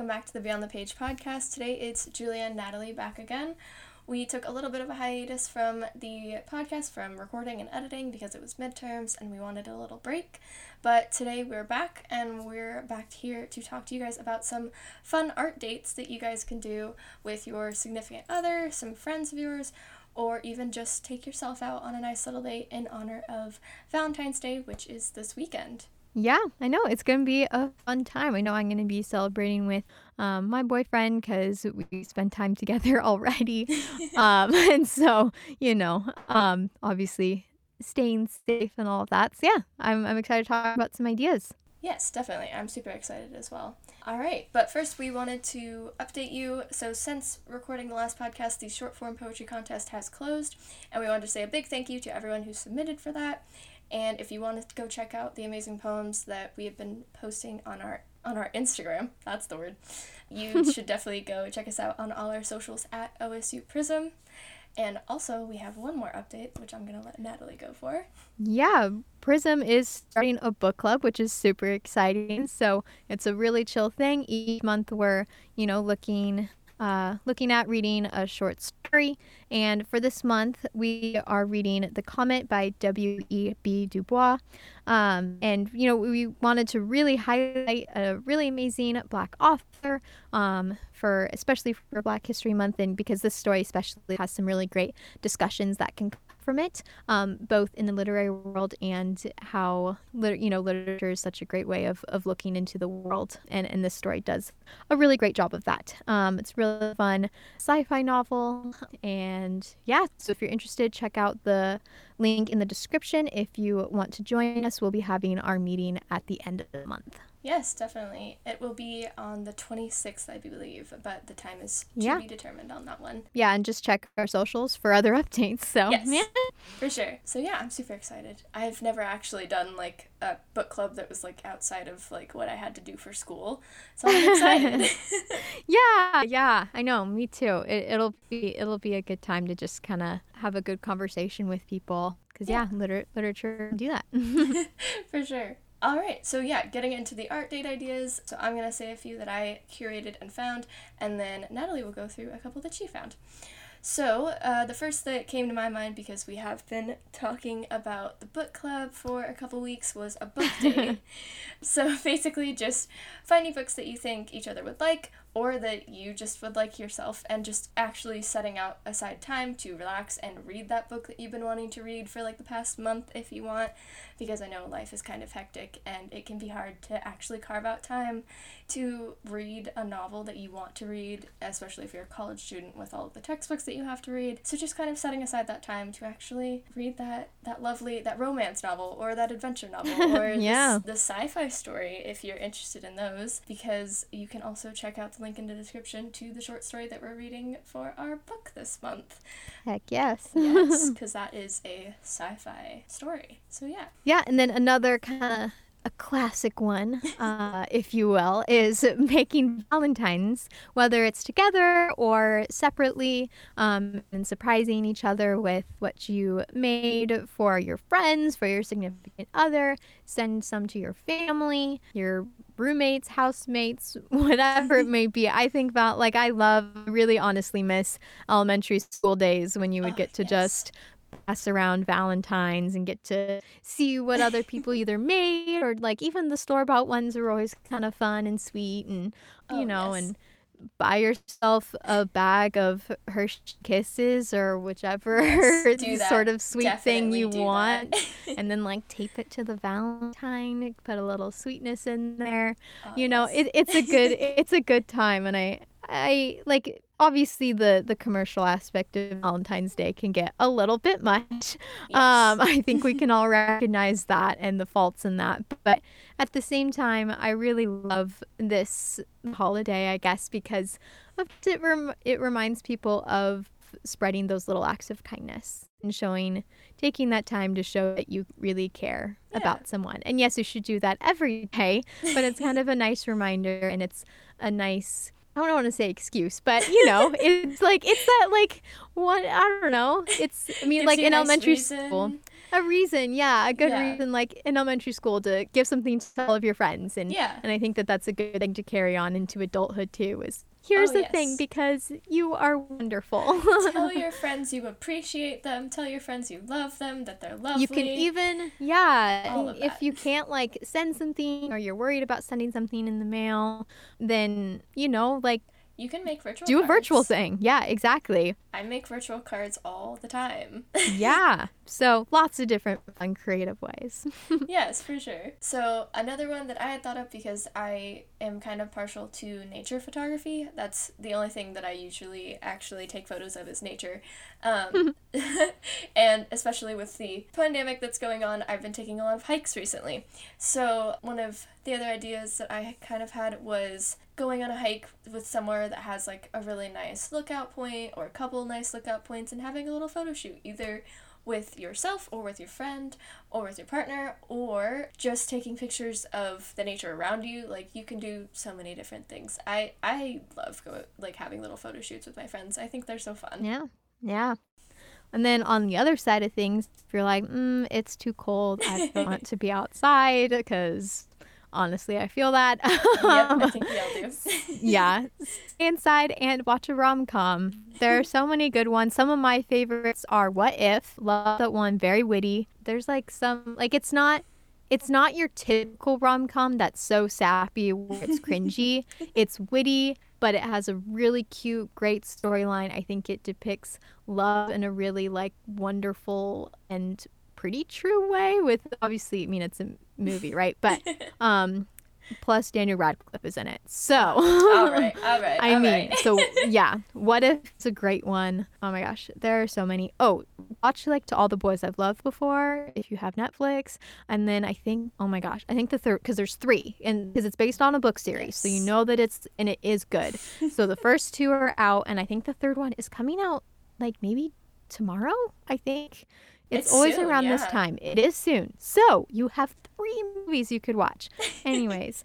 welcome back to the Beyond the Page podcast. Today it's Julia and Natalie back again. We took a little bit of a hiatus from the podcast, from recording and editing, because it was midterms and we wanted a little break. But today we're back and we're back here to talk to you guys about some fun art dates that you guys can do with your significant other, some friends of yours, or even just take yourself out on a nice little date in honor of Valentine's Day, which is this weekend. Yeah, I know. It's going to be a fun time. I know I'm going to be celebrating with um, my boyfriend because we spend time together already. um, and so, you know, um, obviously staying safe and all of that. So, yeah, I'm, I'm excited to talk about some ideas. Yes, definitely. I'm super excited as well. All right, but first we wanted to update you. So, since recording the last podcast, the short form poetry contest has closed, and we wanted to say a big thank you to everyone who submitted for that. And if you want to go check out the amazing poems that we have been posting on our on our Instagram, that's the word, you should definitely go check us out on all our socials at OSU Prism. And also, we have one more update, which I'm going to let Natalie go for. Yeah, Prism is starting a book club, which is super exciting. So it's a really chill thing. Each month, we're, you know, looking uh, looking at reading a short story. And for this month, we are reading The Comet by W.E.B. Du Bois. Um, and, you know, we wanted to really highlight a really amazing Black author um, for, especially for Black History Month, and because this story especially has some really great discussions that can from it, um, both in the literary world and how lit- you know literature is such a great way of, of looking into the world, and and this story does a really great job of that. Um, it's really fun sci-fi novel, and yeah. So if you're interested, check out the link in the description. If you want to join us, we'll be having our meeting at the end of the month. Yes, definitely. It will be on the 26th, I believe, but the time is to Yeah. be determined on that one. Yeah, and just check our socials for other updates. So Yes. yeah. For sure. So yeah, I'm super excited. I've never actually done like a book club that was like outside of like what I had to do for school. So I'm excited. Yeah, yeah, I know. Me too. It, it'll be it'll be a good time to just kind of have a good conversation with people because yeah, liter- literature can do that. For sure. All right, so yeah, getting into the art date ideas. So I'm gonna say a few that I curated and found, and then Natalie will go through a couple that she found. So uh, the first that came to my mind because we have been talking about the book club for a couple weeks was a book date. so basically, just finding books that you think each other would like, or that you just would like yourself, and just actually setting out aside time to relax and read that book that you've been wanting to read for like the past month if you want because I know life is kind of hectic and it can be hard to actually carve out time to read a novel that you want to read, especially if you're a college student with all of the textbooks that you have to read. So just kind of setting aside that time to actually read that that lovely that romance novel or that adventure novel or Yeah. the sci-fi story if you're interested in those because you can also check out the link in the description to the short story that we're reading for our book this month. Heck yes. Yes, because that is a sci-fi story. So yeah. Yeah, and then another kind of a classic one, uh, if you will, is making Valentines, whether it's together or separately, um, and surprising each other with what you made for your friends, for your significant other. Send some to your family, your roommates, housemates, whatever it may be. I think about like I love, really honestly miss elementary school days when you would Oh, get to oh, yes. just pass around Valentines and get to see what other people either made or like even the store bought ones are always kind of fun and sweet and you Oh, know yes. and buy yourself a bag of Hershey Kisses or whichever Yes, sort of sweet thing you want. And then like tape it to the Valentine put a little sweetness in there. Oh, you know yes. it, it's a good it's a good time. And i i like obviously the the commercial aspect of valentine's day can get a little bit much. Um i think we can all recognize that and the faults in that. But at the same time i really love this holiday i guess because it, rem- it reminds people of spreading those little acts of kindness and showing taking that time to show that you really care Yeah. about someone. And yes you should do that every day but it's kind of a nice reminder and it's a nice I don't want to say excuse, but you know, it's like it's that like one I don't know. It's I mean Gives like in nice elementary school. A reason, yeah, a good Yeah. reason, like in elementary school, to give something to all of your friends, and Yeah. and I think that that's a good thing to carry on into adulthood too. Is oh, here's Oh, the yes. thing because you are wonderful. tell your friends you appreciate them. Tell your friends you love them. That they're lovely. you can even yeah if you can't like send something or you're worried about sending something in the mail then you know like You can make virtual. do a virtual thing yeah exactly I make virtual cards all the time. yeah so lots of different fun creative ways yes, for sure. So another one that I had thought of because I am kind of partial to nature photography. That's the only thing that I usually actually take photos of is nature. Um, and especially with the pandemic that's going on, I've been taking a lot of hikes recently. So one of the other ideas that I kind of had was going on a hike with somewhere that has like a really nice lookout point or a couple nice lookout points and having a little photo shoot either with yourself or with your friend or with your partner or just taking pictures of the nature around you. Like you can do so many different things. I i love go like having little photo shoots with my friends. I think they're so fun. Yeah. Yeah. And then on the other side of things if you're like mm, it's too cold. I don't want to be outside because honestly i feel that yep i um, think we all do yeah, stay inside and watch a rom com. There are so many good ones. Some of my favorites are What If. Love that one. Very witty. There's like some like it's not it's not your typical rom com that's so sappy where it's cringy. it's witty, but it has a really cute, great storyline. I think it depicts love in a really like wonderful and pretty true way with obviously I mean it's a movie, right? But um plus Daniel Radcliffe is in it. So all right all right I all mean, right. so yeah, what if it's a great one? Oh my gosh, there are so many. Oh, watch like to all the boys I've loved before if you have Netflix, and then I think oh my gosh, I think the third because there's three and because it's based on a book series, so you know that it's and it is good. so the first two are out, and I think the third one is coming out like maybe tomorrow. I think. It's, It's always soon, around this time. It is soon. So you have three movies you could watch. Anyways,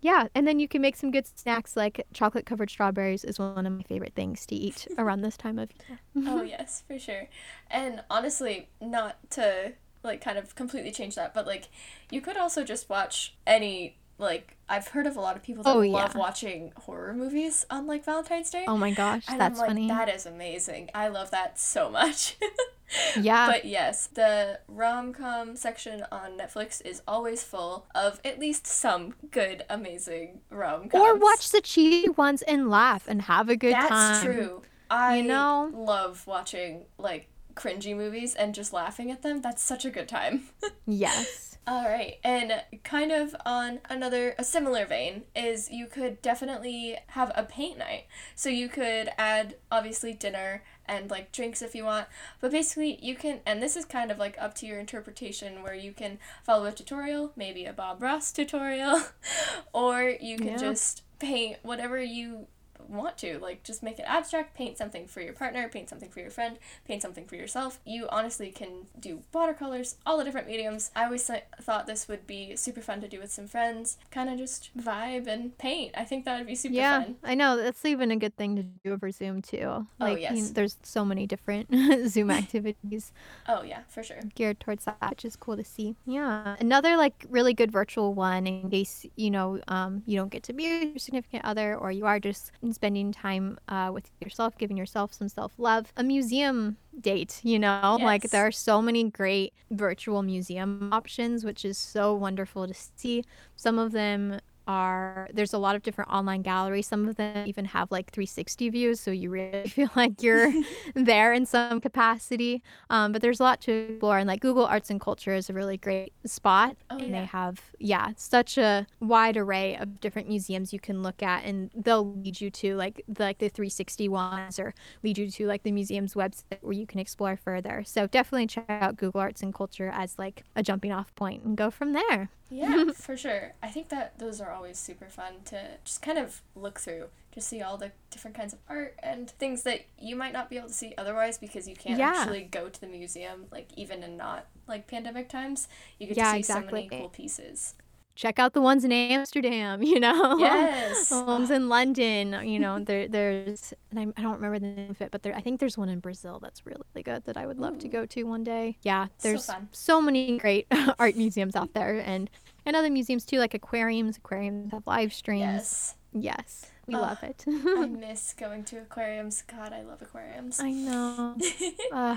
yeah, and then you can make some good snacks like chocolate covered strawberries is one of my favorite things to eat around this time of year. oh yes for sure and honestly not to like kind of completely change that but like you could also just watch any like i've heard of a lot of people that Oh, love yeah. watching horror movies on like valentine's day Oh my gosh, and that's I'm like, funny. that is amazing. I love that so much. yeah. but yes, the rom com section on Netflix is always full of at least some good, amazing rom coms. or watch the cheesy ones and laugh and have a good That's time. That's true. I know? love watching like cringy movies and just laughing at them. That's such a good time. Yes. All right, and kind of on another a similar vein is you could definitely have a paint night. So you could add obviously dinner and like drinks if you want, but basically you can and this is kind of like up to your interpretation where you can follow a tutorial, maybe a Bob Ross tutorial, or you can Yeah. just paint whatever you want to like just make it abstract paint something for your partner paint something for your friend paint something for yourself you honestly can do watercolors all the different mediums i always thought this would be super fun to do with some friends kind of just vibe and paint i think that would be super yeah, fun I know. That's even a good thing to do over Zoom too. Like, you yes. know, there's so many different Zoom activities oh yeah for sure geared towards that, which is cool to see. Yeah. Another like really good virtual one in case you know um, you don't get to be your significant other or you are just spending time uh, with yourself, giving yourself some self love. A museum date, you know, like there are so many great virtual museum options, which is so wonderful to see. Some of them are there's a lot of different online galleries. Some of them even have like 360 views so you really feel like you're there in some capacity. Um, but there's a lot to explore and like google arts and culture is a really great spot Oh, and yeah. they have yeah such a wide array of different museums you can look at and they'll lead you to like the, like the 360 ones or lead you to like the museum's website where you can explore further. So definitely check out google arts and culture as like a jumping off point and go from there yeah for sure. I think that those are always super fun to just kind of look through just see all the different kinds of art and things that you might not be able to see otherwise because you can't Yeah. actually go to the museum like even in not like pandemic times. You get Yeah, to see so many cool pieces check out the ones in Amsterdam, you know? Yes. the ones in London, you know, there, there's, and I, I don't remember the name of it, but there, I think there's one in Brazil that's really good that I would love to go to one day. Yeah, there's fun. so many great art museums out there and, and other museums too, like aquariums. Aquariums have live streams. Yes. Yes, we Ugh, love it. I miss going to aquariums. God, I love aquariums. I know. Uh,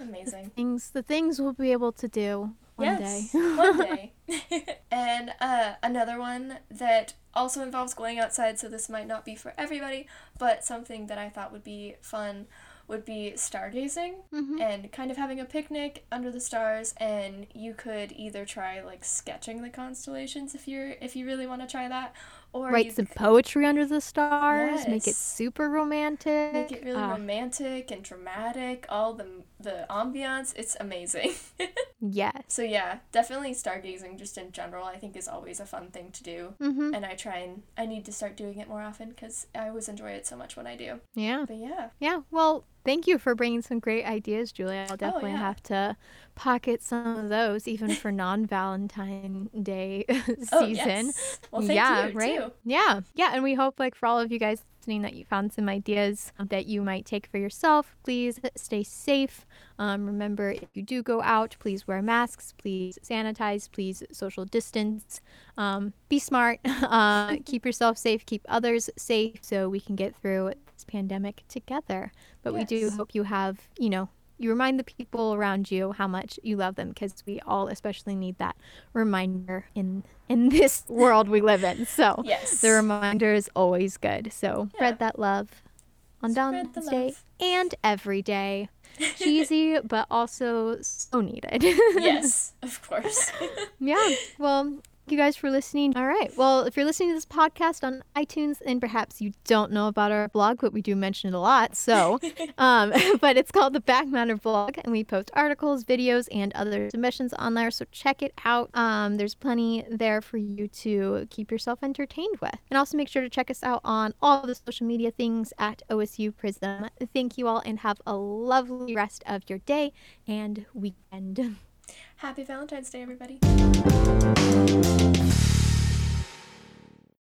Amazing. things, the things we'll be able to do one yes, day. one day. and uh, another one that also involves going outside, so this might not be for everybody, but something that I thought would be fun would be stargazing Mhm. and kind of having a picnic under the stars and you could either try like sketching the constellations if you're if you really want to try that or Write some could poetry under the stars. Make it super romantic. make it really Ah, romantic and dramatic all the the ambiance it's amazing yes. So yeah, definitely stargazing just in general I think is always a fun thing to do. Mm-hmm. And I try and I need to start doing it more often cuz I always enjoy it so much when I do. Yeah. But yeah. Yeah. Well, thank you for bringing some great ideas, Julia. I'll definitely Oh, yeah. have to pocket some of those even for non-Valentine Day season. Oh, yes. Well, thank yeah, you right? too. Yeah. Yeah, and we hope like for all of you guys listening that you found some ideas that you might take for yourself. Please stay safe. Um, remember, if you do go out, please wear masks. Please sanitize. Please social distance. Um, be smart. Uh, keep yourself safe. Keep others safe, so we can get through this pandemic together. But we do hope you have, you know, you remind the people around you how much you love them because we all especially need that reminder in in this world we live in. So Yes. the reminder is always good. So Yeah. spread that love on Spread Day and every day. Cheesy, but also so needed. yes, of course. yeah. Well, you guys for listening. All right. Well, if you're listening to this podcast on iTunes, and perhaps you don't know about our blog, but we do mention it a lot. So, um, but it's called the Back Matter blog, and we post articles, videos, and other submissions on there. So check it out. Um, there's plenty there for you to keep yourself entertained with. And also make sure to check us out on all the social media things at OSU Prism. Thank you all, and have a lovely rest of your day and weekend. Happy Valentine's Day, everybody.